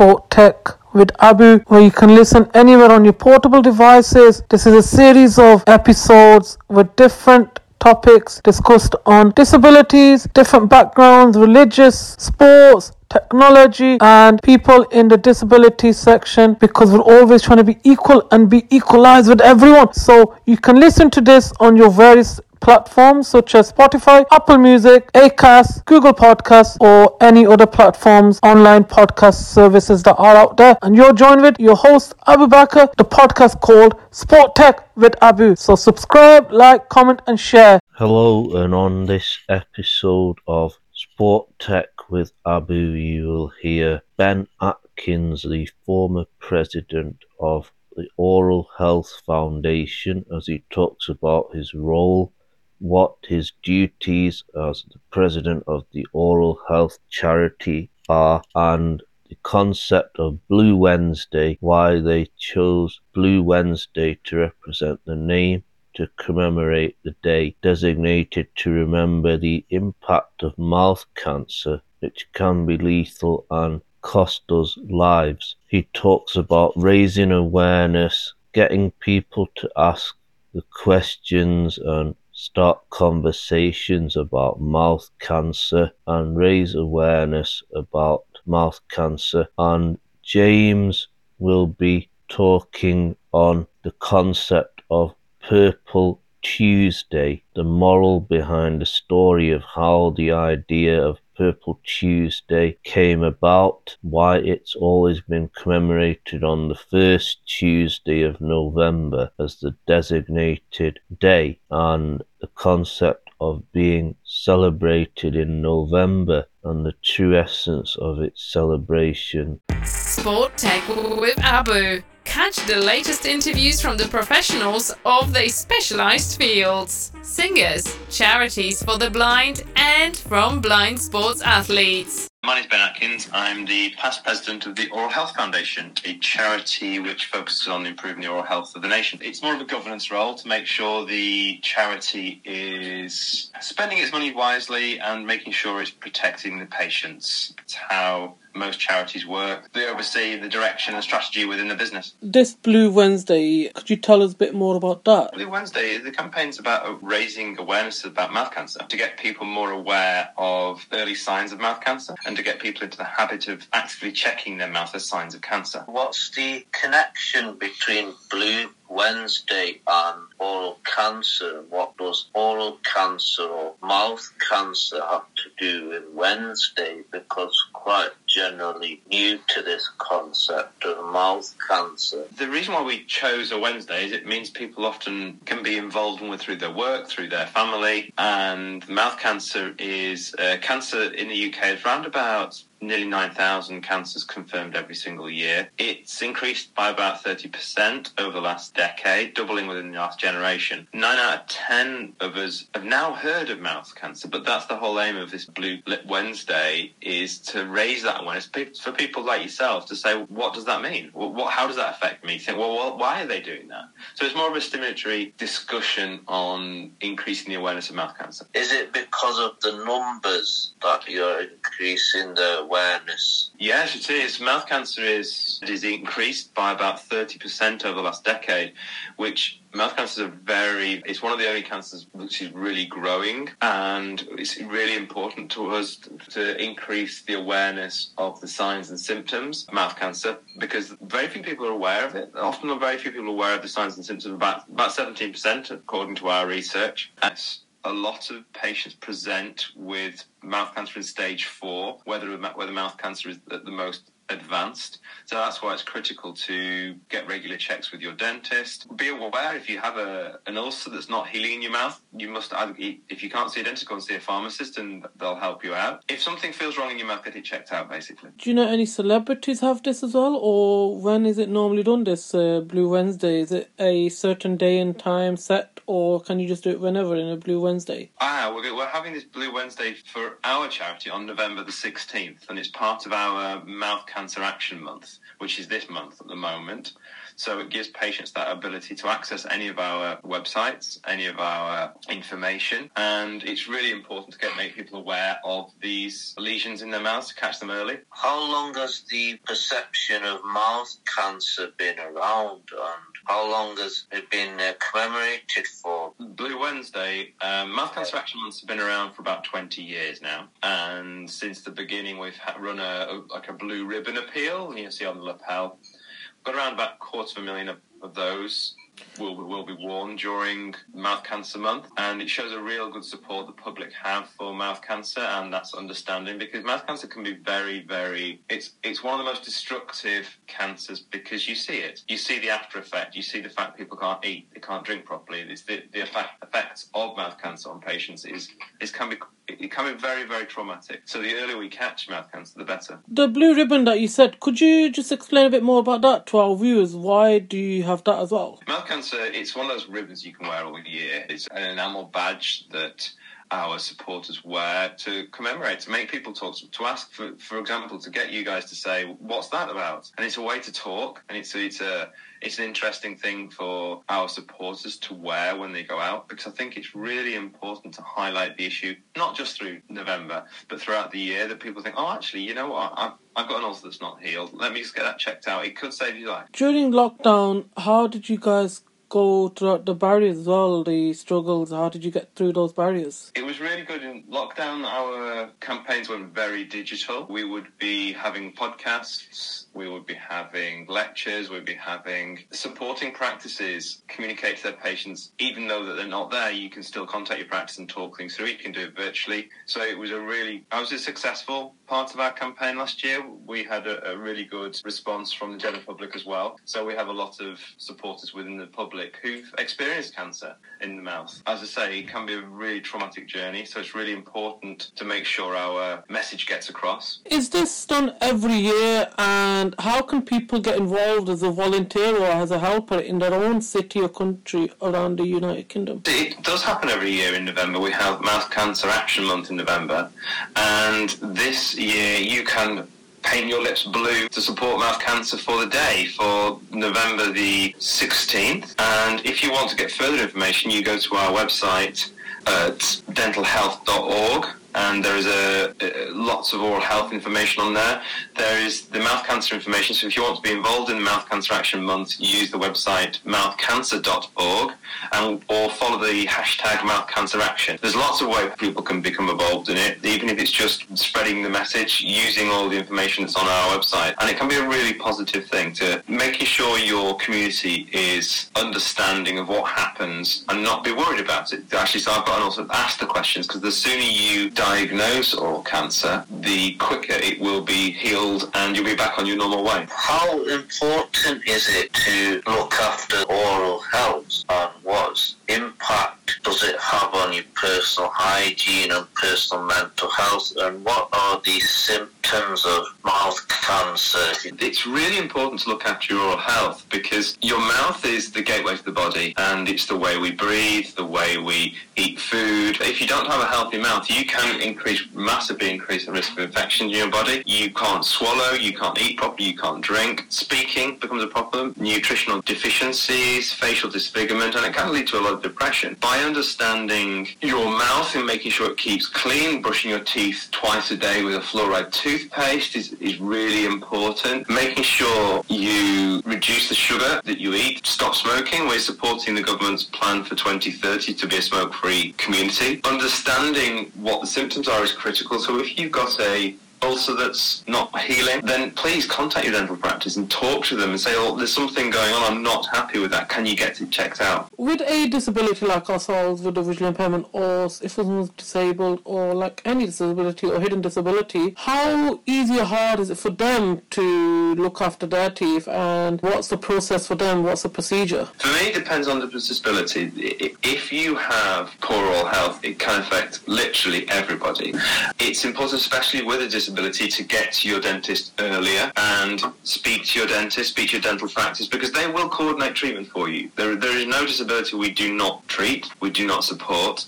Sport Tech with Abu, where you can listen anywhere on your portable devices. This is a series of episodes with different topics discussed on disabilities, different backgrounds, religious, sports, technology, and people in the disability section because we're always trying to be equal and be equalized with everyone. So you can listen to this on your various platforms such as Spotify, Apple Music, Acast, Google Podcasts, or any other platforms, online podcast services that are out there. And you're joined with your host, Abu Bakr, the podcast called Sport Tech with Abu. So subscribe, like, comment, and share. Hello, and on this episode of Sport Tech with Abu, you will hear Ben Atkins, the former president of the Oral Health Foundation, as he talks about his role what his duties as the president of the oral health charity are and the concept of Blue Wednesday, why they chose Blue Wednesday to represent the name to commemorate the day designated to remember the impact of mouth cancer, which can be lethal and cost us lives. He talks about raising awareness, getting people to ask the questions and start conversations about mouth cancer and raise awareness about mouth cancer. And James will be talking on the concept of Purple Tuesday, the moral behind the story of how the idea of Purple Tuesday came about, why it's always been commemorated on the first Tuesday of November as the designated day, and the concept of being celebrated in November and the true essence of its celebration. Sport Tech with Abu. Catch the latest interviews from the professionals of their specialized fields singers, charities for the blind, and from blind sports athletes. My name is Ben Atkins. I'm the past president of the Oral Health Foundation, a charity which focuses on improving the oral health of the nation. It's more of a governance role to make sure the charity is spending its money wisely and making sure it's protecting the patients. It's how most charities work. They oversee the direction and strategy within the business. This Blue Wednesday, could you tell us a bit more about that? Blue Wednesday, the campaign's about raising awareness about mouth cancer, to get people more aware of early signs of mouth cancer and to get people into the habit of actively checking their mouth as signs of cancer. What's the connection between Blue Wednesday and oral cancer? What does oral cancer or mouth cancer have to do with Wednesday? Because quite generally new to this concept of mouth cancer. The reason why we chose a Wednesday is it means people often can be involved with through their work, through their family, and mouth cancer is uh, cancer in the UK is around about nearly 9,000 cancers confirmed every single year. It's increased by about 30% over the last decade, doubling within the last generation. Nine out of 10 of us have now heard of mouth cancer, but that's the whole aim of this Blue Lip Wednesday is to raise that awareness for people like yourself to say, what does that mean? What, how does that affect me? think, well, why are they doing that? So it's more of a stimulatory discussion on increasing the awareness of mouth cancer. Is it because of the numbers that you're increasing the awareness? Yes, it is. Mouth cancer is is increased by about 30% over the last decade, which mouth cancer is a very it's one of the only cancers which is really growing and it's really important to us to increase the awareness of the signs and symptoms of mouth cancer because very few people are aware of it often very few people are aware of the signs and symptoms about about 17% according to our research That's a lot of patients present with mouth cancer in stage four, whether whether mouth cancer is the most advanced. So that's why it's critical to get regular checks with your dentist. Be aware if you have a an ulcer that's not healing in your mouth, you must either if you can't see a dentist, go and see a pharmacist, and they'll help you out. If something feels wrong in your mouth, get it checked out. Basically. Do you know any celebrities have this as well, or when is it normally done? This uh, Blue Wednesday is it a certain day and time set, or can you just do it whenever in a Blue Wednesday? Ah, we're, we're having this Blue Wednesday for our charity on November the 16th, and it's part of our Mouth Cancer Action Month, which is this month at the moment. So it gives patients that ability to access any of our websites, any of our information, and it's really important to get make people aware of these lesions in their mouths to catch them early. How long has the perception of mouth cancer been around and how long has it been uh, commemorated for? Blue Wednesday, um, Mouth Cancer Action Months have been around for about 20 years now, and since the beginning we've run a, a like a blue ribbon appeal, you see on the lapel. Got around about a quarter of a million of, of those will will be worn during Mouth Cancer Month, and it shows a real good support the public have for mouth cancer, and that's understanding because mouth cancer can be very, very. It's it's one of the most destructive cancers because you see it, you see the after effect, you see the fact people can't eat, they can't drink properly. It's the the effect, effects of mouth cancer on patients is is can be it can be very, very traumatic. So the earlier we catch mouth cancer, the better. The blue ribbon that you said, could you just explain a bit more about that to our viewers? Why do you have that as well? Mouth cancer, it's one of those ribbons you can wear all year. It's an enamel badge that our supporters wear to commemorate, to make people talk, to ask for, for example, to get you guys to say, "What's that about?" And it's a way to talk, and it's it's a it's an interesting thing for our supporters to wear when they go out because I think it's really important to highlight the issue, not just through November, but throughout the year that people think, oh, actually, you know what? I've, I've got an ulcer that's not healed. Let me just get that checked out. It could save your life. During lockdown, how did you guys go throughout the barriers as well, the struggles? How did you get through those barriers? It was really good in lockdown. Our campaigns went very digital. We would be having podcasts, we would be having lectures, we'd be having supporting practices, communicate to their patients, even though that they're not there, you can still contact your practice and talk things through. You can do it virtually. So it was a really, I was a successful part of our campaign last year. We had a, a really good response from the general public as well. So we have a lot of supporters within the public who've experienced cancer in the mouth. As I say, it can be a really traumatic journey, so it's really important to make sure our message gets across. Is this done every year, and how can people get involved as a volunteer or as a helper in their own city or country around the United Kingdom? It does happen every year in November. We have Mouth Cancer Action Month in November, and this year you can paint your lips blue to support mouth cancer for the day for November the 16th. And if you want to get further information, you go to our website at dentalhealth.org and there is a, a, lots of oral health information on there. There is the mouth cancer information. So if you want to be involved in the Mouth Cancer Action Month, use the website mouthcancer.org and or follow the hashtag Mouth Cancer Action. There's lots of ways people can become involved in it, even if it's just spreading the message, using all the information that's on our website. And it can be a really positive thing to making sure your community is understanding of what happens and not be worried about it. Actually, so I've got to also ask the questions because the sooner you diagnose oral cancer, the quicker it will be healed and you'll be back on your normal way. How important is it to look after oral health and what impact does it have on your personal hygiene and personal mental health and what are the symptoms of mouth cancer? It's really important to look after your oral health because your mouth is the gateway to the body and it's the way we breathe, the way we eat food. If you don't have a healthy mouth, you can increase, massively increase the risk of infections in your body. You can't swallow, you can't eat properly, you can't drink. Speaking becomes a problem. Nutritional deficiencies, facial disfigurement, and it can lead to a lot of depression. By understanding your mouth and making sure it keeps clean, brushing your teeth twice a day with a fluoride toothpaste is, is really important. Making sure you reduce the sugar that you eat, stop smoking. We're supporting the government's plan for 2030 to be a smoke-free community. Understanding what the symptoms are as critical. So if you've got a ulcer that's not healing, then please contact your dental practice and talk to them and say, oh, there's something going on, I'm not happy with that, can you get it checked out? With a disability like ourselves, with a visual impairment, or if someone's disabled, or like any disability or hidden disability, how easy or hard is it for them to look after their teeth, and what's the process for them, what's the procedure? For me, it depends on the disability. If you have poor oral health, it can affect literally everybody. It's important, especially with a disability, disability to get to your dentist earlier and speak to your dentist, speak to your dental practice because they will coordinate treatment for you. There, there is no disability we do not treat, we do not support.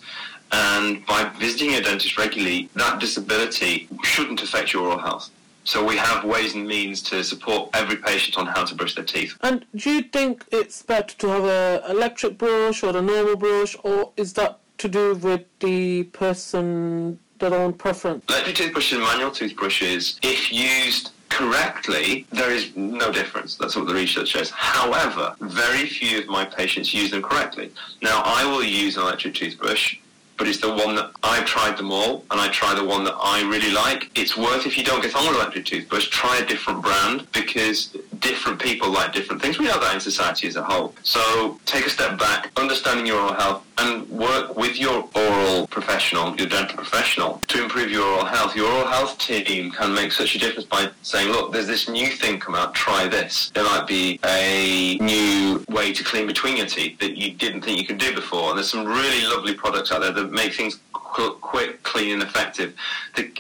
And by visiting your dentist regularly, that disability shouldn't affect your oral health. So we have ways and means to support every patient on how to brush their teeth. And do you think it's better to have an electric brush or a normal brush, or is that to do with the person their own preference? Electric toothbrushes and manual toothbrushes, if used correctly, there is no difference. That's what the research shows. However, very few of my patients use them correctly. Now, I will use an electric toothbrush but it's the one that I've tried them all, and I try the one that I really like. It's worth if you don't get on with electric toothbrush, try a different brand because different people like different things. We know that in society as a whole. So take a step back, understanding your oral health, and work with your oral professional, your dental professional, to improve your oral health. Your oral health team can make such a difference by saying, look, there's this new thing come out, try this. There might be a new way to clean between your teeth that you didn't think you could do before. And there's some really lovely products out there make things qu- quick, clean, and effective.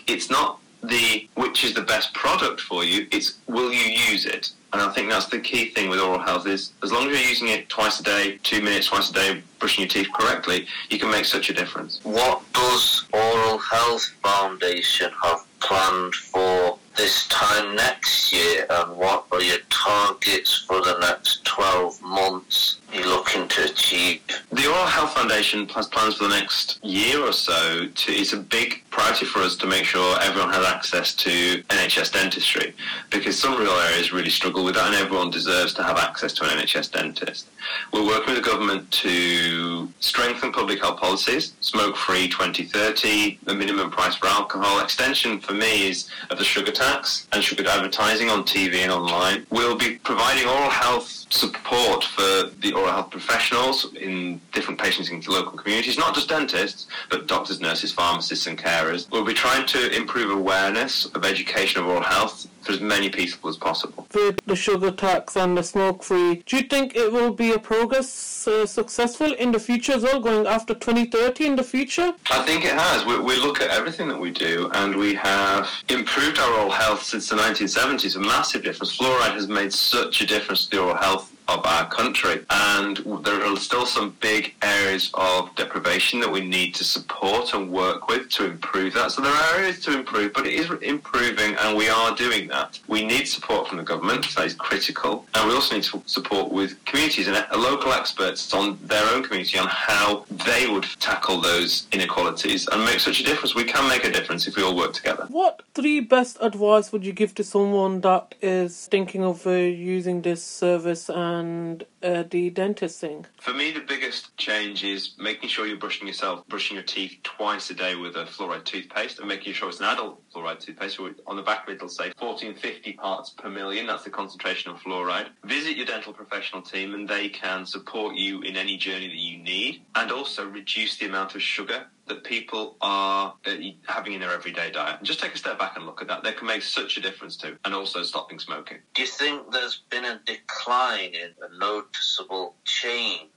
It's not the which is the best product for you, it's will you use it? And I think that's the key thing with oral health is as long as you're using it twice a day, two minutes twice a day, brushing your teeth correctly, you can make such a difference. What does Oral Health Foundation have planned for this time next year and what are your targets for the next 12 months you're looking to achieve? The Oral Health Foundation has plans for the next year or so. To, it's a big priority for us to make sure everyone has access to NHS dentistry because some rural areas really struggle with that and everyone deserves to have access to an NHS dentist. We're working with the government to strengthen public health policies, smoke-free 2030, the minimum price for alcohol. Extension for me is of the sugar tax and sugar advertising on TV and online. We'll be providing oral health support for the oral health professionals in different patients in local communities, not just dentists, but doctors, nurses, pharmacists, and carers. We'll be trying to improve awareness of education of oral health for as many people as possible. With the sugar tax and the smoke free, do you think it will be a progress uh, successful in the future as well, going after 2030 in the future? I think it has. We, we look at everything that we do and we have improved our oral health since the 1970s, a massive difference. Fluoride has made such a difference to the oral health of our country. And there are still some big areas of deprivation that we need to support and work with to improve that. So there are areas to improve, but it is improving and we are doing that. We need support from the government, that is critical. And we also need support with communities and local experts on their own community on how they would tackle those inequalities and make such a difference. We can make a difference if we all work together. What three best advice would you give to someone that is thinking of uh, using this service and and uh, the dentist thing? For me, the biggest change is making sure you're brushing yourself, brushing your teeth twice a day with a fluoride toothpaste, and making sure it's an adult fluoride toothpaste. On the back of it, it'll say 1450 parts per million. That's the concentration of fluoride. Visit your dental professional team, and they can support you in any journey that you need, and also reduce the amount of sugar that people are uh, having in their everyday diet. And just take a step back and look at that. That can make such a difference too, and also stopping smoking. Do you think there's been a decline in a noticeable change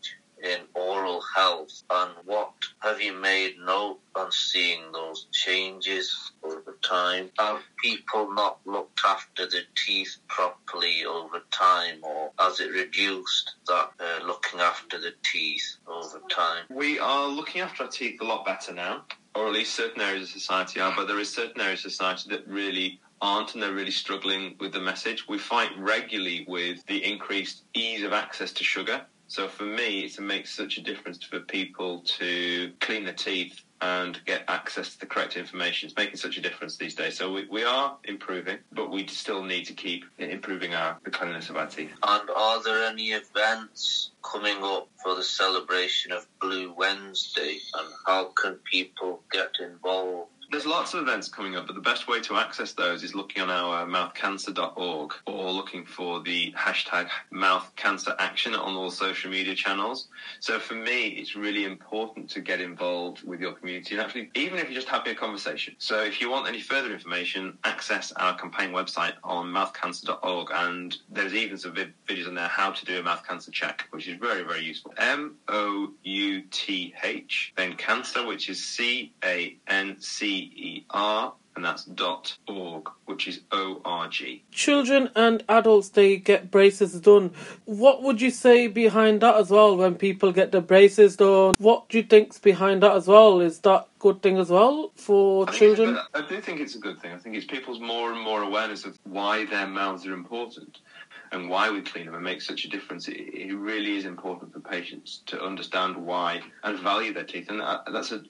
in oral health and what have you made note on seeing those changes over time? Have people not looked after their teeth properly over time or has it reduced that uh, looking after the teeth over time? We are looking after our teeth a lot better now, or at least certain areas of society are, but there is certain areas of society that really aren't and they're really struggling with the message. We fight regularly with the increased ease of access to sugar so for me, it makes such a difference for people to clean their teeth and get access to the correct information. It's making such a difference these days. So we, we are improving, but we still need to keep improving our the cleanliness of our teeth. And are there any events coming up for the celebration of Blue Wednesday? And how can people get involved? There's lots of events coming up, but the best way to access those is looking on our mouthcancer.org or looking for the hashtag mouthcanceraction on all social media channels. So for me, it's really important to get involved with your community and actually, even if you're just having a conversation. So if you want any further information, access our campaign website on mouthcancer.org and there's even some vid- videos on there how to do a mouth cancer check, which is very, very useful. M O U T H, then cancer, which is C A N C E R and that's dot .org, which is O-R-G. Children and adults, they get braces done. What would you say behind that as well when people get the braces done? What do you think's behind that as well? Is that good thing as well for I children? a- I do think it's a good thing. I think it's people's more and more awareness of why their mouths are important and why we clean them and make such a difference. It, it really is important for patients to understand why and value their teeth, and that, that's a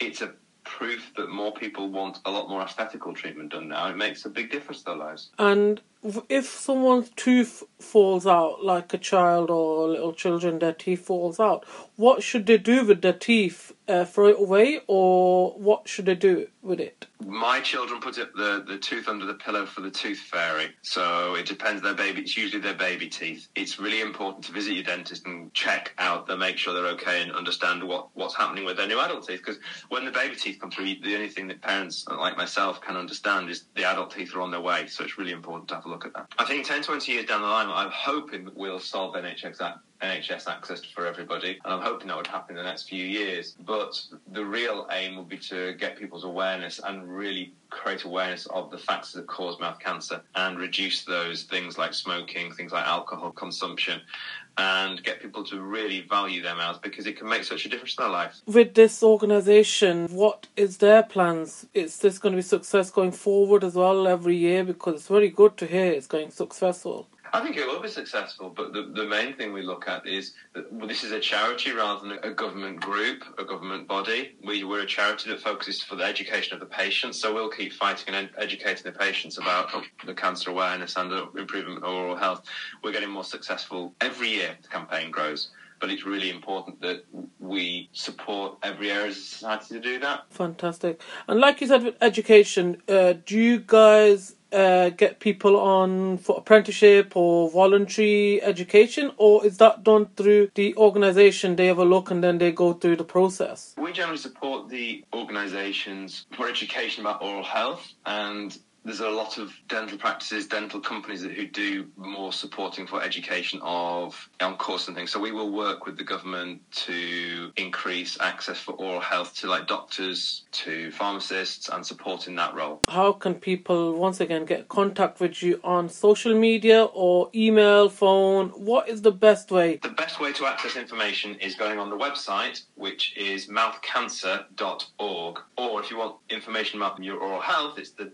it's a proof that more people want a lot more aesthetical treatment done now. It makes a big difference to their lives. And if someone's tooth falls out, like a child or little children, their teeth falls out, what should they do with their teeth? Uh, throw it away, or what should they do with it? My children put it, the, the tooth under the pillow for the tooth fairy. So it depends their baby. It's usually their baby teeth. It's really important to visit your dentist and check out them, make sure they're okay, and understand what, what's happening with their new adult teeth. Because when the baby teeth come through, the only thing that parents like myself can understand is the adult teeth are on their way. So it's really important to have a look at that. I think 10, 20 years down the line, I'm hoping that we'll solve NHS NHS access for everybody, and I'm hoping that would happen in the next few years. But the real aim would be to get people's awareness and really create awareness of the factors that cause mouth cancer and reduce those things like smoking, things like alcohol consumption, and get people to really value their mouths because it can make such a difference to their lives. With this organization, what is their plans? Is this going to be success going forward as well every year? Because it's very good to hear it's going successful. I think it will be successful, but the, the main thing we look at is that well, this is a charity rather than a government group, a government body. We, we're a charity that focuses for the education of the patients, so we'll keep fighting and educating the patients about the cancer awareness and the improvement of oral health. We're getting more successful every year. The campaign grows. But it's really important that we support every area of society to do that. Fantastic. And like you said with education, uh, do you guys uh, get people on for apprenticeship or voluntary education, or is that done through the organization? They have a look and then they go through the process. We generally support the organisations for education about oral health, and there's a lot of dental practices, dental companies that, who do more supporting for education of on course and things. So we will work with the government to increase access for oral health to like doctors, to pharmacists, and supporting that role. How can people once again get contact with you on social media or email, phone? What is the best way? The best way to access information is going on the website, which is mouthcancer.org. Or if you want information about your oral health, it's the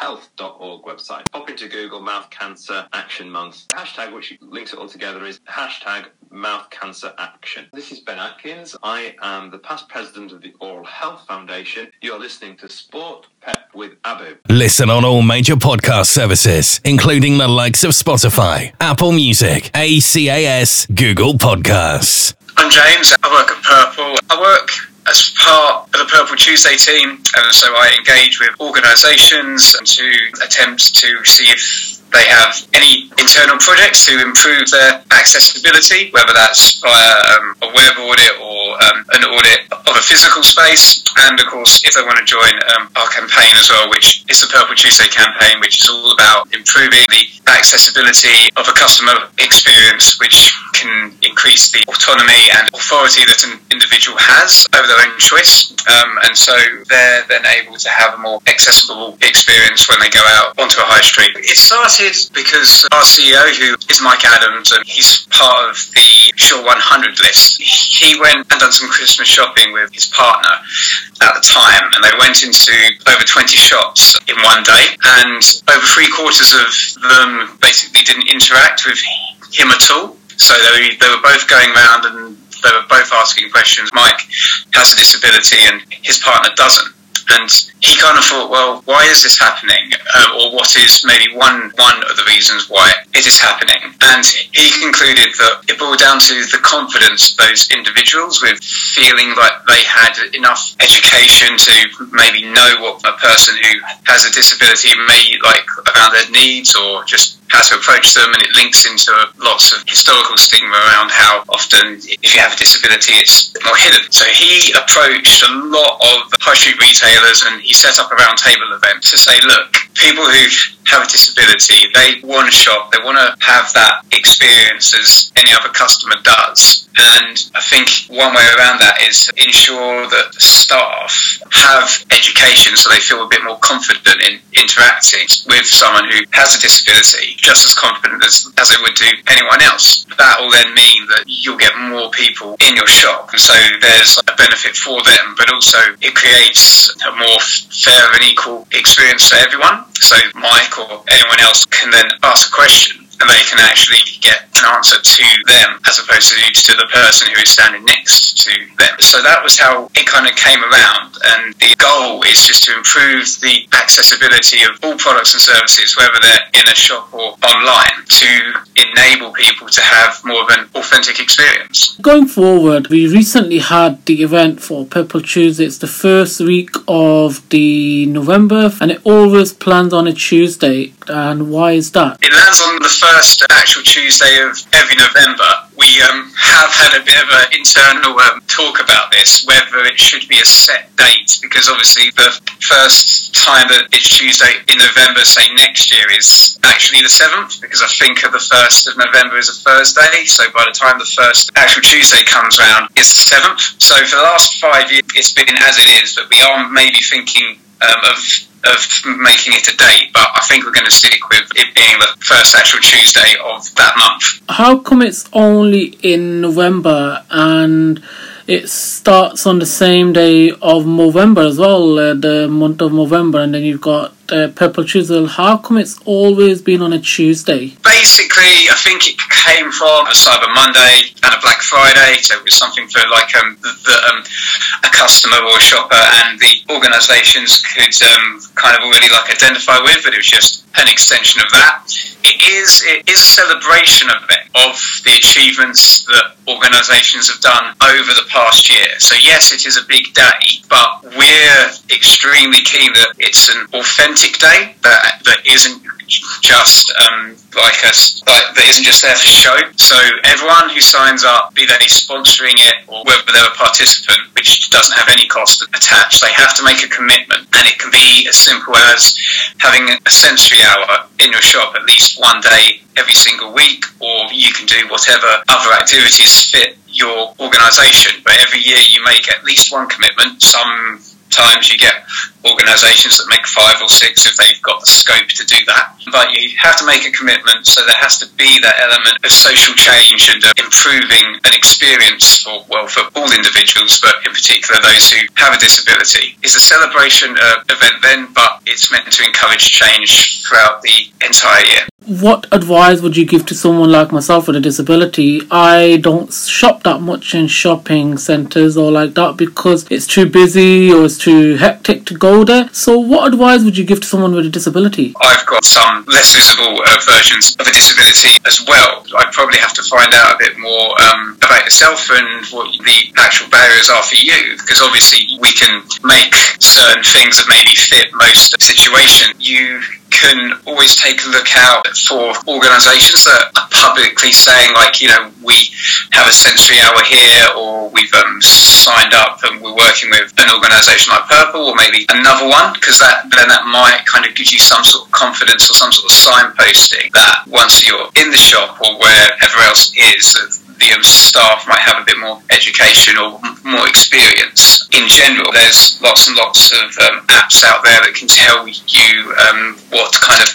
dentalhealth.org website. Pop into Google Mouth Cancer Action Month. The hashtag which links it all together is hashtag Mouth Cancer Action. This is Ben Atkins. I am the past president of the Oral Health Foundation. You're listening to Sport Tech with Abu. Listen on all major podcast services, including the likes of Spotify, Apple Music, Acast, Google Podcasts. I'm James. I work at Purple. I work as part of the Purple Tuesday team, and so I engage with organisations to attempt to see if they have any internal projects to improve their accessibility, whether that's via um, a web audit or um, an audit of a physical space. And of course, if they want to join um, our campaign as well, which is the Purple Tuesday campaign, which is all about improving the accessibility of a customer experience, which can increase the autonomy and authority that an individual has over their own choice. Um, and so they're then able to have a more accessible experience when they go out onto a high street. It started because our CEO, who is Mike Adams, and he's part of the Shaw 100 list, he went and done some Christmas shopping with his partner at the time, and they went into over 20 shops in one day, and over three quarters of them basically didn't interact with him at all. So they, they were both going around and they were both asking questions. Mike has a disability and his partner doesn't. And he kind of thought, well, why is this happening? Uh, or what is maybe one one of the reasons why it is happening? And he concluded that it boiled down to the confidence those individuals with feeling like they had enough education to maybe know what a person who has a disability may like around their needs or just how to approach them, and it links into lots of historical stigma around how often, if you have a disability, it's more hidden. So he approached a lot of high street retailers and you set up a roundtable event to say, look, people who have a disability, they want to shop, they want to have that experience as any other customer does. And I think one way around that is ensure that staff have education so they feel a bit more confident in interacting with someone who has a disability, just as confident as, as they would do anyone else. That will then mean that you'll get more people in your shop. And so there's a benefit for them, but also it creates a more fair and equal experience for everyone. So Mike or anyone else can then ask a question and they can actually get an answer to them as opposed to, to the person who is standing next to them. So that was how it kind of came around. And the goal is just to improve the accessibility of all products and services, whether they're in a shop or online, to enable people to have more of an authentic experience. Going forward, we recently had the event for Purple Tuesday. It's the first week of the November and it always plans on a Tuesday. And why is that? It lands on the first actual Tuesday of every November. We um, have had a bit of an internal um, talk about this, whether it should be a set date, because obviously the first time that it's Tuesday in November, say next year, is actually the 7th, because I think of the 1st of November is a Thursday, so by the time the first actual Tuesday comes round, it's the 7th. So for the last five years, it's been as it is, but we are maybe thinking um, of of making it a date, but I think we're going to stick with it being the first actual Tuesday of that month. How come it's only in November and it starts on the same day of November as well, uh, the month of November, and then you've got uh, Purple Tuesday, How come it's always been on a Tuesday? Basically, I think it came from a Cyber Monday and a Black Friday, so it was something for like um, that um, a customer or a shopper and the organisations could um, kind of already like identify with, but it was just an extension of that. It is it is a celebration of it, of the achievements that organisations have done over the past year. So yes, it is a big day, but we're extremely keen that it's an authentic day that that isn't just um, like a like that isn't just there for show. So everyone who signs up, be they sponsoring it or whether they're a participant, which doesn't have any cost attached, they have to make a commitment, and it can be as simple as having a sensory hour in your shop at least one day every single week, or you can do whatever other activities fit your organisation. But every year you make at least one commitment. Some times you get organisations that make five or six if they've got the scope to do that. But you have to make a commitment, so there has to be that element of social change and uh, improving an experience for well for all individuals, but in particular those who have a disability. It's a celebration uh, event then, but it's meant to encourage change throughout the entire year. What advice would you give to someone like myself with a disability? I don't shop that much in shopping centres or like that because it's too busy or it's too hectic to go there. So, what advice would you give to someone with a disability? I've got some less visible uh, versions of a disability as well. I'd probably have to find out a bit more um, about yourself and what the actual barriers are for you, because obviously we can make certain things that maybe fit most situations. You can always take a look out for organisations that are publicly saying, like, you know, we have a sensory hour here, or we've um, signed up and we're working with an organisation like Purple, or maybe another one, because that then that might kind of give you some sort of confidence or some sort of signposting that once you're in the shop or wherever else is, the staff might have a bit more education or more experience. In general, there's lots and lots of um, apps out there that can tell you um, what kind of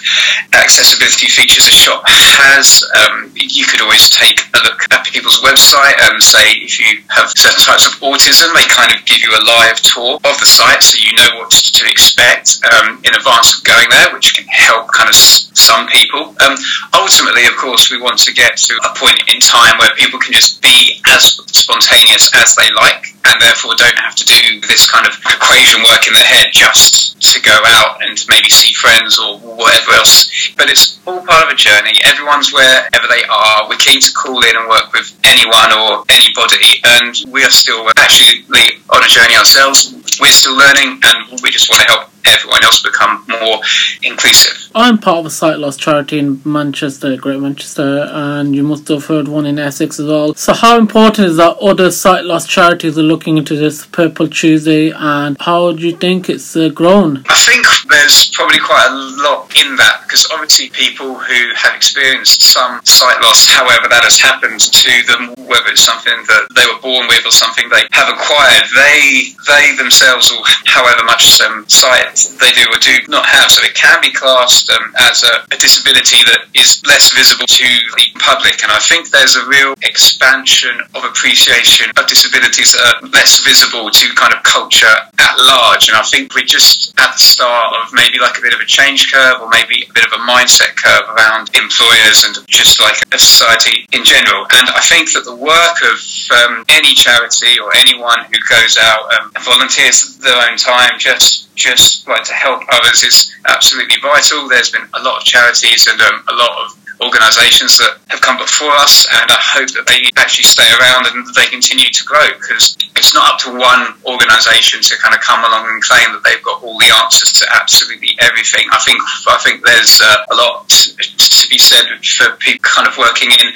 accessibility features a shop has. Um, you could always take a look at people's website and say if you have certain types of autism, they kind of give you a live tour of the site so you know what to expect um, in advance of going there, which can help kind of some people. Um, ultimately, of course, we want to get to a point in time where people can just be as spontaneous as they like and therefore don't have to do this kind of equation work in their head just to go out and maybe see friends or whatever else. But it's all part of a journey. Everyone's wherever they are. We're keen to call in and work with anyone or anybody, and we are still actually on a journey ourselves. We're still learning, and we just want to help everyone else become more inclusive. I'm part of a sight loss charity in Manchester, Great Manchester, and you must have heard one in Essex as well. So, how important is that other sight loss charities are looking into this Purple Tuesday, and how do you think it's uh, grown? I think there's probably quite a lot in that because obviously people who have experienced some sight loss, however that has happened to them, whether it's something that they were born with or something they have acquired, they they themselves, or however much sight they do or do not have, so it can be classed um, as a, a disability that is less visible to the public. And I think there's a real expansion of appreciation of disabilities that are less visible to kind of culture at large. And I think we're just at the start of maybe like a bit of a change curve or maybe a bit of a mindset curve around employers and just like a society in general. And I think that the work of um, any charity or anyone who goes out um, and volunteers their own time just just like to help others is absolutely vital. There's been a lot of charities and um, a lot of organisations that have come before us, and I hope that they actually stay around and they continue to grow because it's not up to one organisation to kind of come along and claim that they've got all the answers to absolutely everything. I think I think there's uh, a lot to be said for people kind of working in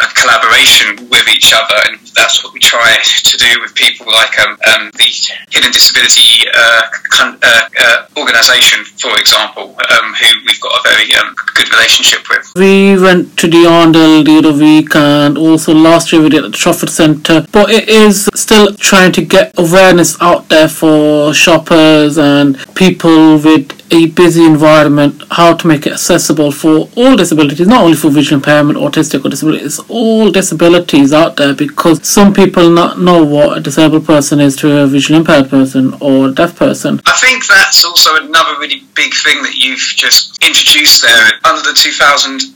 a collaboration with each other, and that's what we try to do with people like um, um, the Hidden Disability uh, con- uh, uh organisation, for example, um, who we've got a very um, good relationship with. We we went to the Arndale the other week and also last year we did at the Trafford Centre. But it is still trying to get awareness out there for shoppers and people with a busy environment, how to make it accessible for all disabilities, not only for visual impairment, autistic or disabilities, all disabilities out there because some people not know what a disabled person is to a visually impaired person or a deaf person. I think that's also another really big thing that you've just introduced there. Under the 2010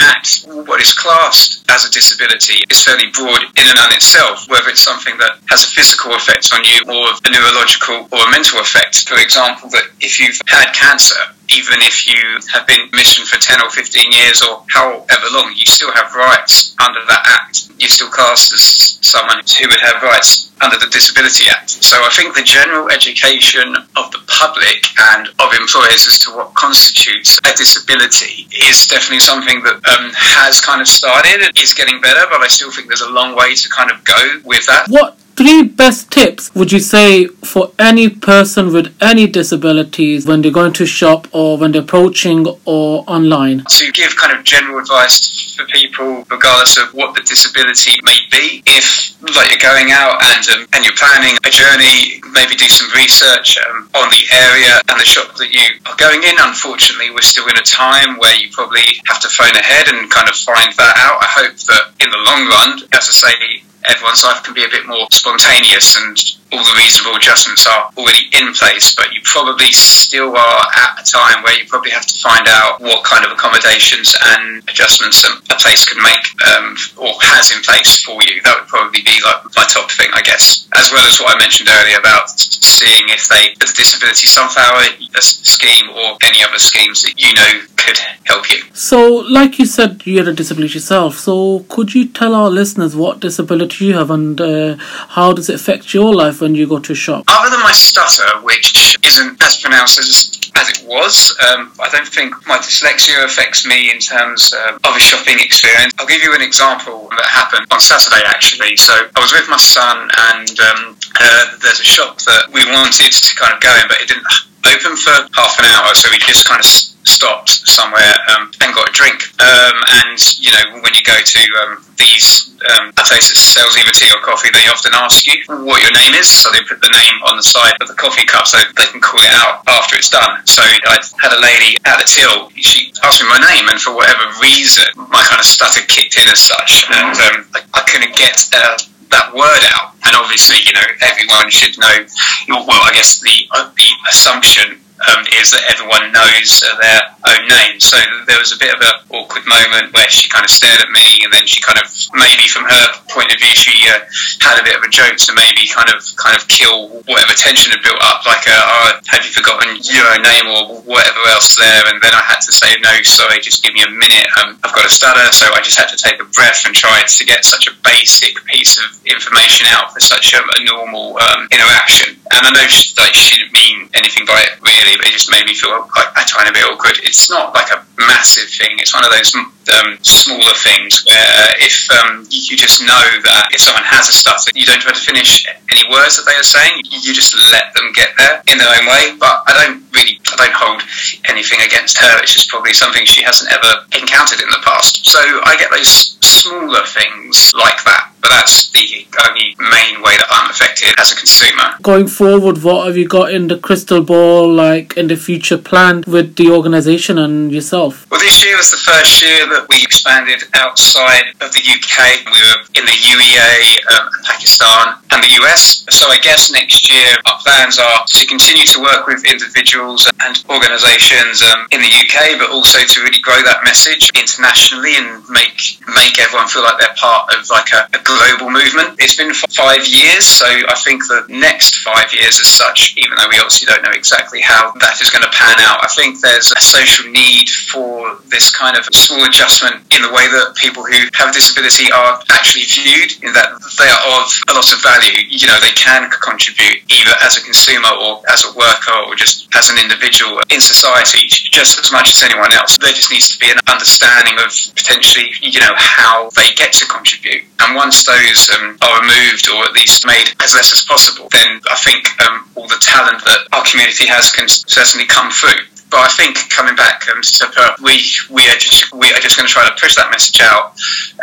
Act, what is classed as a disability is fairly broad in and on itself, whether it's something that has a physical effect on you or a neurological or a mental effect. For example, that if you've had had cancer, even if you have been mission for 10 or 15 years or however long, you still have rights under that act. You're still cast as someone who would have rights under the Disability Act. So I think the general education of the public and of employers as to what constitutes a disability is definitely something that um, has kind of started. It is getting better, but I still think there's a long way to kind of go with that. What three best tips would you say for any person with any disabilities when they're going to shop or when they're approaching or online? To give kind of general advice for people, regardless of what the disability may be. If like you're going out and um, and you're planning a journey, maybe do some research um, on the area and the shop that you are going in. Unfortunately, we're still in a time where you probably have to phone ahead and kind of find that out. I hope that in the long run, as I say, everyone's life can be a bit more spontaneous and all the reasonable adjustments are already in place, but you probably still are at a time where you probably have to find out what kind of accommodations and adjustments a place can make um, or has in place for you. That would probably be like my top thing, I guess, as well as what I mentioned earlier about seeing if they, have the Disability Sunflower scheme or any other schemes that you know could help you. So, like you said, you had a disability yourself. So, could you tell our listeners what disability you have and uh, how does it affect your life when you go to a shop? Other than my stutter, which isn't as pronounced as as it was, um, I don't think my dyslexia affects me in terms uh, of a shopping experience. I'll give you an example that happened on Saturday actually. So I was with my son, and um, uh, there's a shop that we wanted to kind of go in, but it didn't open for half an hour, so we just kind of stopped somewhere um, and got a drink. Um, and you know, when you go to um, these um, places that sells either tea or coffee, they often ask you what your name is, so they put the name on the side of the coffee cup so they can call it out after it's done. So I had a lady at the till, she asked me my name, and for whatever reason, my kind of stutter kicked in as such, and um, I, I, couldn't get. Uh, that word out. And obviously, you know, everyone should know. Well, I guess the uh, the assumption um, is that everyone knows their own name. So there was a bit of an awkward moment where she kind of stared at me, and then she kind of maybe from her point of view she uh, had a bit of a joke to maybe kind of kind of kill whatever tension had built up, like a, uh, oh, have you forgotten your own name or whatever else there? And then I had to say no, sorry, just give me a minute. Um, I've got a stutter, so I just had to take a breath and try to get such a basic piece of information out for such a, a normal um, interaction. And I know she, like she didn't mean anything by it really, it just made me feel like a tiny bit awkward. It's not like a massive thing. It's one of those um, smaller things where if um, you just know that if someone has a stutter, you don't try to finish any words that they are saying. You just let them get there in their own way. But I don't really, I don't hold anything against her. It's just probably something she hasn't ever encountered in the past. So I get those smaller things like that. But that's the only main way that I'm affected as a consumer. Going forward, what have you got in the crystal ball, like in the future planned with the organisation and yourself? Well, this year was the first year that we expanded outside of the UK. We were in the UAE, um, Pakistan, and the US. So I guess next year our plans are to continue to work with individuals and organisations um, in the UK, but also to really grow that message internationally and make make everyone feel like they're part of like a, a global movement. It's been five years, so I think the next five years, as such, even though we obviously don't know exactly how that is going to pan out, I think there's a social need for this kind of small adjustment in the way that people who have disability are actually viewed, in that they are of a lot of value. You know, they can contribute either as a consumer or as a worker or just as an individual in society just as much as anyone else. There just needs to be an understanding of potentially, you know, how they get to contribute. And once those um, are removed or at least made as less as possible, then I think um, all the talent that our community has can certainly come through. But I think coming back um, to we we are just just going to try to push that message out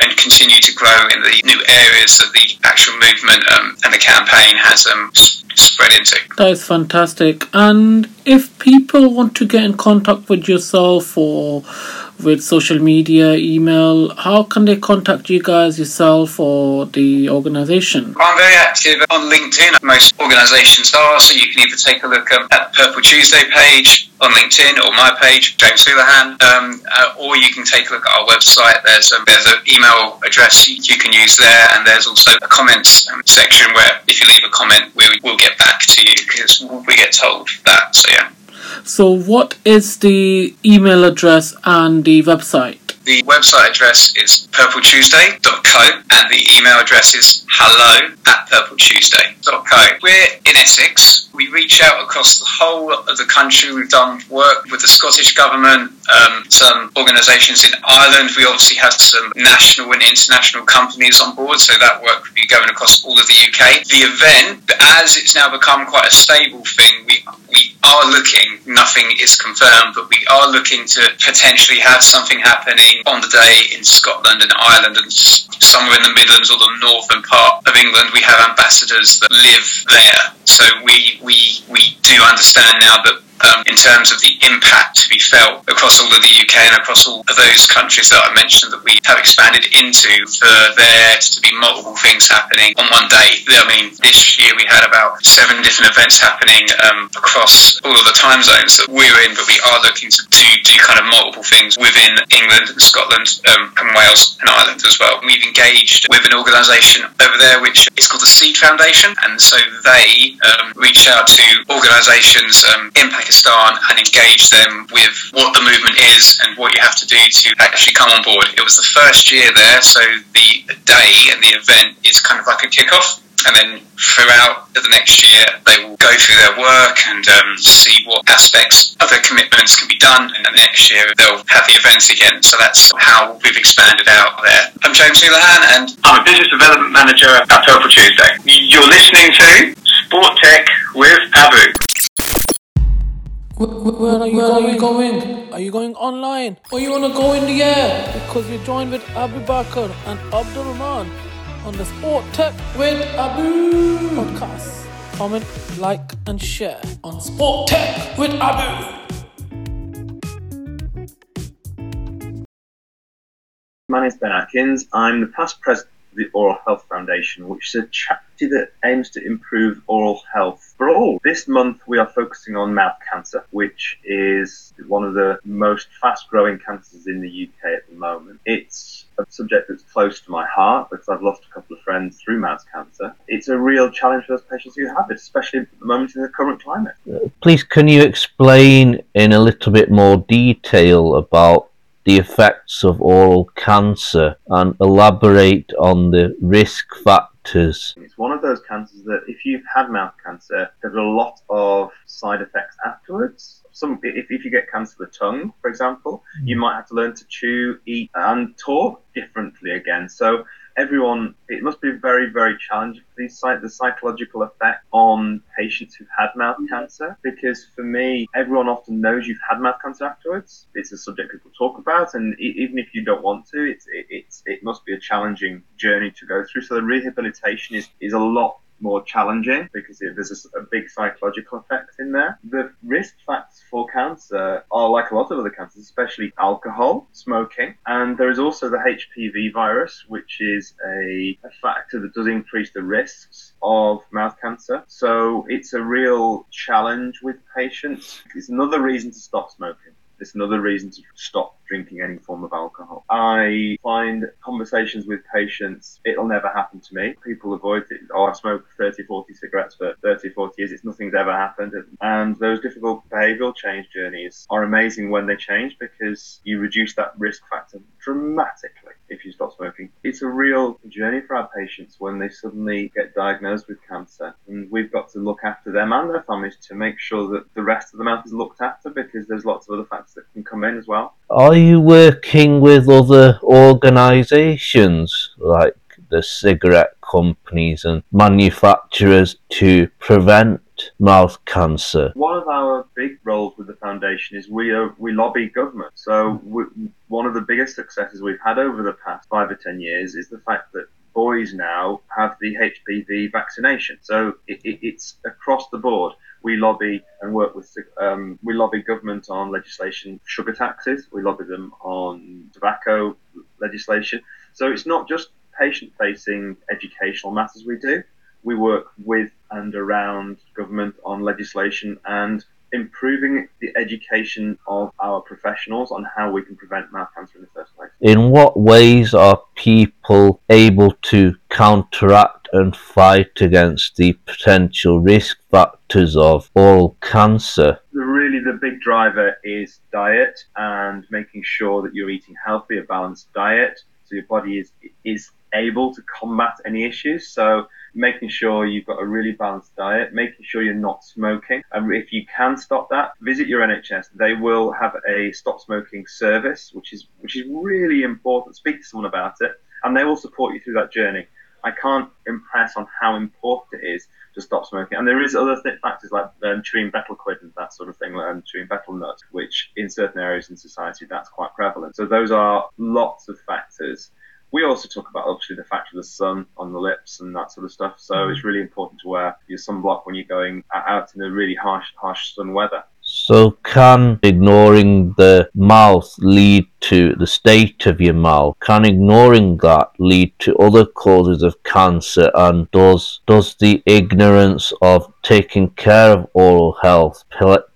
and continue to grow in the new areas that the actual movement um, and the campaign has um, spread into. That is fantastic. And if people want to get in contact with yourself or with social media, email, how can they contact you guys yourself or the organization? I'm very active on LinkedIn. Most organizations are, so you can either take a look um, at the Purple Tuesday page on LinkedIn or my page, James Houlihan, um, uh, or you can take a look at our website. There's um, there's an email address you can use there, and there's also a comments um, section where if you leave a comment, we will get back to you because we get told that. So yeah. So, what is the email address and the website? The website address is purpletuesday.co and the email address is hello at purpletuesday.co. We're in Essex. We reach out across the whole of the country. We've done work with the Scottish Government, um, some organisations in Ireland. We obviously have some national and international companies on board, so that work would be going across all of the UK. The event, as it's now become quite a stable thing, we, we are looking, nothing is confirmed, but we are looking to potentially have something happening on the day in Scotland and Ireland and somewhere in the Midlands or the northern part of England. We have ambassadors that live there. So we, we, we do understand now that um, in terms of the impact to be felt across all of the UK and across all of those countries that I mentioned that we have expanded into for there to be multiple things happening on one day. I mean, this year we had about seven different events happening um, across all of the time zones that we're in, but we are looking to do, kind of multiple things within England and Scotland um, and Wales and Ireland as well. We've engaged with an organisation over there which is called the Seed Foundation, and so they um, reach out to organisations um, in Pakistan and engage them with what the movement is and what you have to do to actually come on board. It was the first year there, so the day and the event is kind of like a kickoff. And then throughout the next year they will go through their work and um, see what aspects of their commitments can be done. And the next year they'll have the events again. So that's how we've expanded out there. I'm James Houlihan and I'm a business development manager at Purple Tuesday. You're listening to Sport Tech with Abu where, where, are you, where going? are you going? Are you going online? Or you wanna go in the air? Because you're joined with Abu Bakr and Abdul Rahman on the Sport Tech with Abu podcast. Comment, like, and share on Sport Tech with Abu. My name is Ben Atkins. I'm the past president of the Oral Health Foundation, which is a that aims to improve oral health for all. This month we are focusing on mouth cancer, which is one of the most fast growing cancers in the UK at the moment. It's a subject that's close to my heart because I've lost a couple of friends through mouth cancer. It's a real challenge for those patients who have it, especially at the moment in the current climate. Uh, please, can you explain in a little bit more detail about the effects of oral cancer and elaborate on the risk factors? It's one of those cancers that if you've had mouth cancer, there's a lot of side effects afterwards. Some, if, if you get cancer of the tongue, for example, you mm. might have to learn to chew, eat, and talk differently again. So everyone, it must be very, very challenging for these the psychological effect on patients who've had mouth mm-hmm. cancer. Because for me, everyone often knows you've had mouth cancer afterwards. It's a subject people talk about, and even if you don't want to, it's it, it's it must be a challenging journey to go through. So the rehabilitation is is a lot more challenging because there's a, a, big psychological effect in there. The risk factors for cancer are like a lot of other cancers, especially alcohol, smoking, and there is also the HPV virus, which is a, a factor that does increase the risks of mouth cancer. So it's a real challenge with patients. It's another reason to stop smoking. It's another reason to stop drinking any form of alcohol. I find conversations with patients, it'll never happen to me. People avoid it. Oh, I've smoked 30, 40 cigarettes for 30, 40 years. It's nothing's ever happened. And those difficult behavioral change journeys are amazing when they change because you reduce that risk factor dramatically if you stop smoking. It's a real journey for our patients when they suddenly get diagnosed with cancer. And we've got to look after them and their families to make sure that the rest of the mouth is looked after because there's lots of other factors that can come in as well. Are you working with other organisations like the cigarette companies and manufacturers to prevent mouth cancer? One of our big roles with the foundation is we are, we lobby government. So we, one of the biggest successes we've had over the past five or ten years is the fact that boys now have the HPV vaccination. So it, it, it's across the board we lobby and work with um, we lobby government on legislation sugar taxes. We lobby them on tobacco legislation. So it's not just patient facing educational matters we do. We work with and around government on legislation and improving the education of our professionals on how we can prevent mouth cancer in the first place. In what ways are people able to counteract and fight against the potential risk factors of oral cancer? Really, the big driver is diet and making sure that you're eating healthy, a balanced diet, so your body is is able to combat any issues. So making sure you've got a really balanced diet, making sure you're not smoking. And if you can stop that, visit your NHS. They will have a stop smoking service, which is which is really important. Speak to someone about it, and they will support you through that journey. I can't impress on how important it is to stop smoking. And there is other th- factors like um, chewing betel quid and that sort of thing, and chewing betel nut, which in certain areas in society that's quite prevalent. So those are lots of factors we also talk about obviously the fact of the sun on the lips and that sort of stuff. So mm. it's really important to wear your sunblock when you're going out in the really harsh, harsh sun weather. So, can ignoring the mouth lead to the state of your mouth? Can ignoring that lead to other causes of cancer? And does does the ignorance of taking care of oral health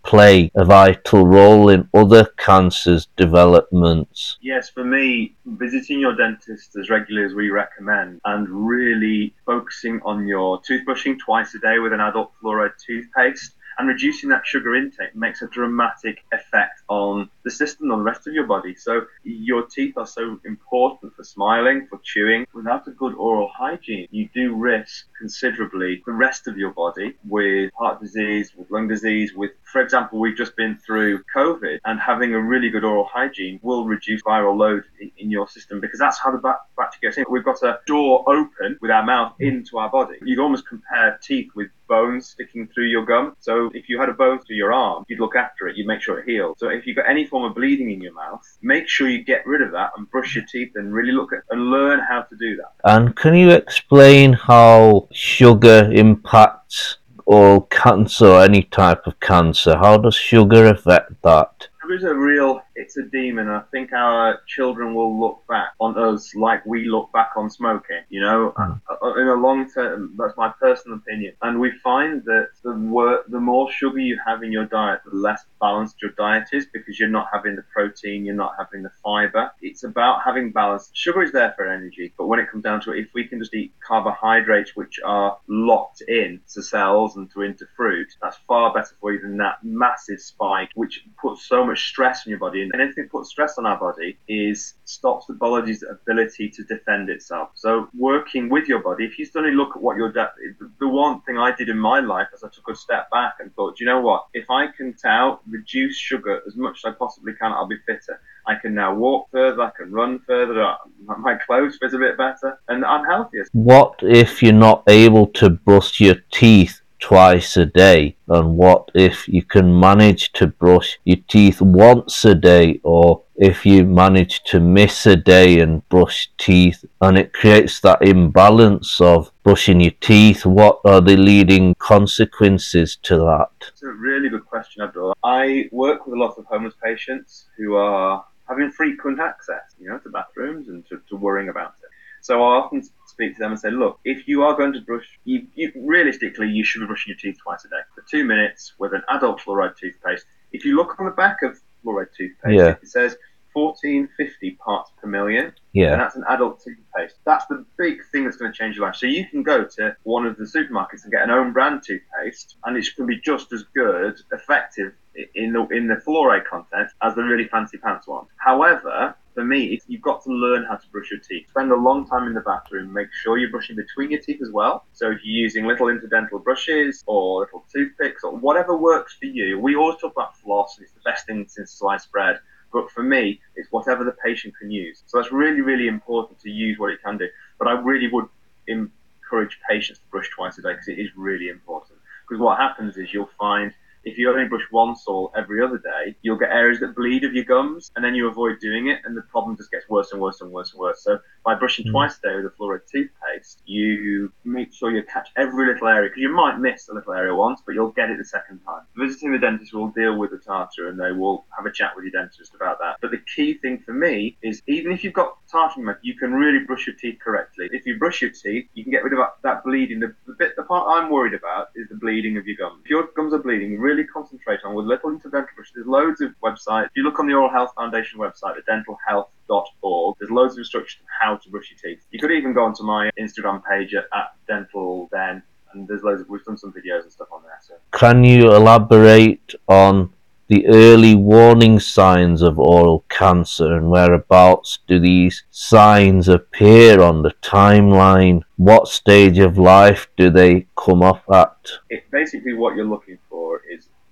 play a vital role in other cancers developments? Yes, for me, visiting your dentist as regularly as we recommend and really focusing on your toothbrushing twice a day with an adult fluoride toothpaste and reducing that sugar intake makes a dramatic effect on the system, on the rest of your body. So your teeth are so important for smiling, for chewing. Without a good oral hygiene, you do risk considerably the rest of your body with heart disease, with lung disease, with, for example, we've just been through COVID and having a really good oral hygiene will reduce viral load in your system because that's how the bacteria gets in. We've got a door open with our mouth mm. into our body. You can almost compare teeth with bones sticking through your gum. So if you had a bone through your arm, you'd look after it, you'd make sure it healed. So if you've got any form of bleeding in your mouth, make sure you get rid of that and brush your teeth and really look at and learn how to do that. And can you explain how sugar impacts or cancer any type of cancer? How does sugar affect that? Sugar is a real it's a demon. I think our children will look back on us like we look back on smoking. You know, mm. in a long term, that's my personal opinion. And we find that the wor- the more sugar you have in your diet, the less balanced your diet is because you're not having the protein, you're not having the fiber. It's about having balance. Sugar is there for energy, but when it comes down to it, if we can just eat carbohydrates which are locked in to cells and to into fruit, that's far better for you than that massive spike which puts so much stress on your body and anything that puts stress on our body is stops the body's ability to defend itself. So working with your body, if you suddenly look at what your de- the one thing I did in my life is I took a step back and thought, you know what? If I can now reduce sugar as much as I possibly can, I'll be fitter. I can now walk further, I can run further, my clothes fit a bit better, and I'm healthier. What if you're not able to brush your teeth twice a day? And what if you can manage to brush your teeth once a day, or if you manage to miss a day and brush teeth, and it creates that imbalance of brushing your teeth? What are the leading consequences to that? It's a really good question, Abdul. I work with a lot of homeless patients who are having frequent access, you know, to bathrooms and to, to worrying about it. So I often speak to them and say, look, if you are going to brush, you, you, realistically, you should be brushing your teeth twice a day for two minutes with an adult fluoride toothpaste. If you look on the back of fluoride toothpaste, Yeah. it says 1450 parts per million. Yeah. And that's an adult toothpaste. That's the big thing that's going to change your life. So you can go to one of the supermarkets and get an own brand toothpaste, and it's going to be just as good, effective in the in the fluoride content as the really fancy pants one. However, for me, you've got to learn how to brush your teeth. Spend a long time in the bathroom. Make sure you're brushing between your teeth as well. So if you're using little interdental brushes or little toothpicks or whatever works for you, we always talk about floss, it's the best thing since sliced bread. But for me, it's whatever the patient can use. So that's really, really important to use what it can do. But I really would encourage patients to brush twice a day because it is really important. Because what happens is you'll find if you only brush once or every other day, you'll get areas that bleed of your gums, and then you avoid doing it, and the problem just gets worse and worse and worse and worse. So by brushing Mm. twice a day with a fluoride toothpaste, you make sure you catch every little area because you might miss a little area once, but you'll get it the second time. Visiting the dentist will deal with the tartar, and they will have a chat with your dentist about that. But the key thing for me is even if you've got tartar in your mouth, you can really brush your teeth correctly. If you brush your teeth, you can get rid of that, that bleeding. The, the bit, the part I'm worried about is the bleeding of your gums. If your gums are bleeding, really concentrate on with little interdental brush. There's loads of websites. If you look on the Oral Health Foundation website at dentalhealth.org, there's loads of instructions on how to brush your teeth. You could even go onto my Instagram page at, at dental then, and there's loads of we've done some videos and stuff on there. So Can you elaborate on the early warning signs of oral cancer and whereabouts do these signs appear on the timeline? What stage of life do they come up at? it basically what you're looking for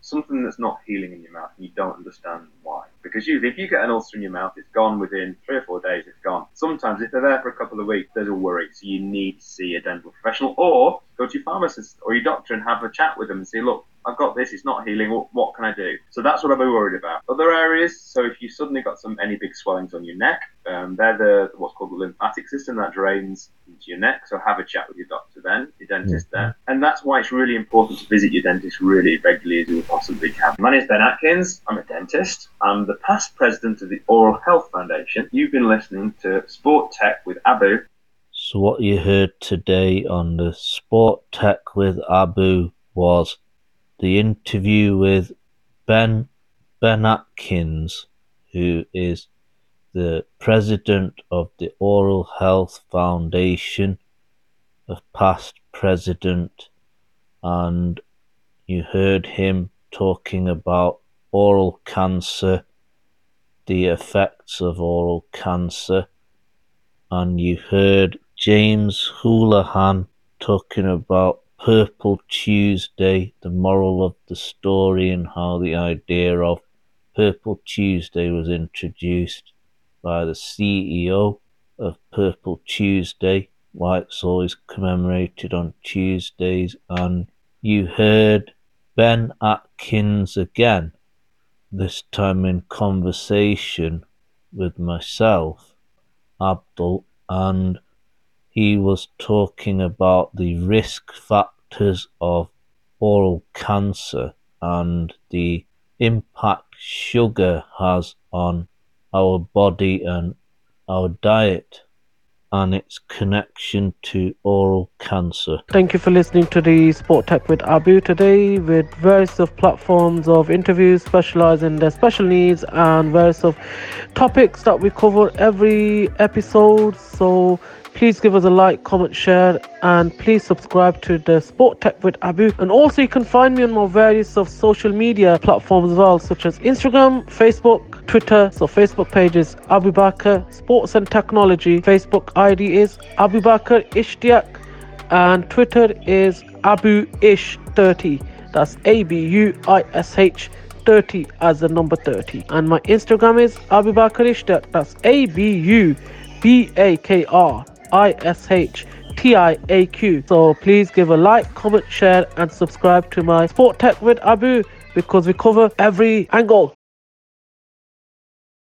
something that's not healing in your mouth and you don't understand why. Because usually if you get an ulcer in your mouth, it's gone within three or four days, it's gone. Sometimes if they're there for a couple of weeks, there's a worry. So you need to see a dental professional or go to your pharmacist or your doctor and have a chat with them and say, look, I've got this, it's not healing, what, what can I do? So that's what I'd be worried about. Other areas, so if you suddenly got some any big swellings on your neck, um, they're the what's called the lymphatic system that drains into your neck. So have a chat with your doctor then, your dentist then. And that's why it's really important to visit your dentist really regularly as you possibly can. My name is Ben Atkins. I'm a dentist. I'm the past president of the Oral Health Foundation. You've been listening to Sport Tech with Abu. So, what you heard today on the Sport Tech with Abu was the interview with Ben Atkins, who is the president of the Oral Health Foundation, a past president, and you heard him talking about oral cancer, the effects of oral cancer, and you heard James Houlihan talking about Purple Tuesday, the moral of the story, and how the idea of Purple Tuesday was introduced by the CEO of Purple Tuesday, why it's always commemorated on Tuesdays, and you heard Ben Atkins again, this time in conversation with myself, Abdul, and he was talking about the risk factors of oral cancer and the impact sugar has on our body and our diet and its connection to oral cancer. Thank you for listening to the Sport Tech with Abu today with various of platforms of interviews specialized in their special needs and various of topics that we cover every episode. So please give us a like, comment, share, and please subscribe to the Sport Tech with Abu. And also you can find me on my various of social media platforms as well, such as Instagram, Facebook, Twitter. So Facebook pages Abu Bakr Sports and Technology. Facebook ID is Abu Bakr Ishtiaq and Twitter is Abu Ish 30. That's A B U I S H 30 as the number 30. And my Instagram is Abu Bakr. That's A B U B A K R I S H T I A Q. So please give a like, comment, share, and subscribe to my Sport Tech with Abu because we cover every angle